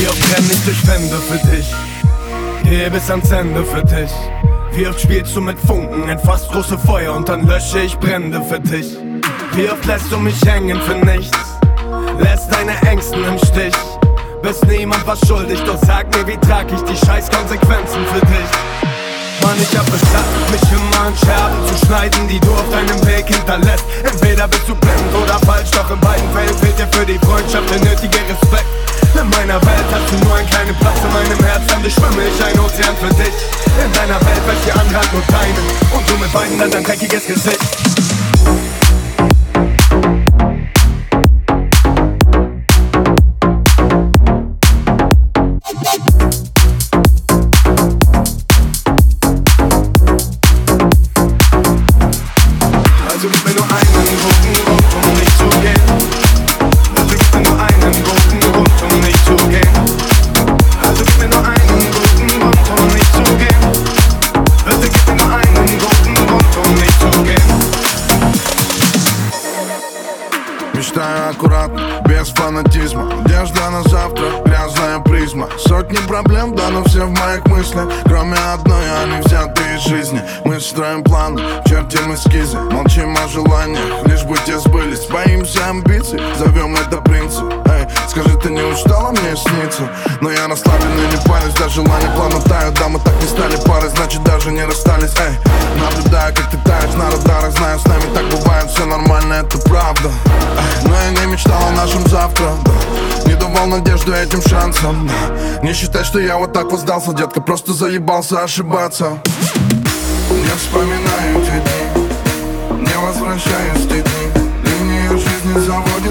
Wie oft renn ich durch Wände für dich? Gehe bis ans Ende für dich. Wie oft spielst du mit Funken in fast große Feuer Und dann lösche ich Brände für dich? Wie oft lässt du mich hängen für nichts? Lässt deine Ängsten im Stich? Bist niemand was schuldig Doch sag mir, wie trag ich die scheiß Konsequenzen für dich? Mann, ich hab beschlossen, mich immer an Scherben zu schneiden, die du auf deinem Weg hinterlässt. Entweder bist du blind oder falsch, doch in beiden Fällen fehlt dir für die Freundschaft der nötige hast du nur einen kleinen Platz in meinem Herzen, ich schwimme ich ein Ozean für dich. In deiner Welt welche andere hat nur deinen und du mit beiden dann dein dreckiges Gesicht. Аккуратно, без фанатизма. Одежда на завтра, грязная призма. Сотни проблем, да, но все в моих мыслях. Кроме одной, они взяты из жизни. Мы строим планы, чертим эскизы. Молчим о желаниях, лишь бы те сбылись. Боимся амбиций, зовем это принцип. Эй, скажи, ты не устала мне сниться? Но я расслаблен и не парюсь, даже желания плавно тают. Да, мы так не стали парой, значит даже не расстались. Эй, наблюдаю, как ты таешь на радарах Знаю, с нами так бывает, все нормально, это правда нашем завтра, да Не давал надежду этим шансам. Да. Не считай, что я вот так воздался, детка Просто заебался ошибаться. Не вспоминаю те дни Не возвращаюсь в те дни жизни зовут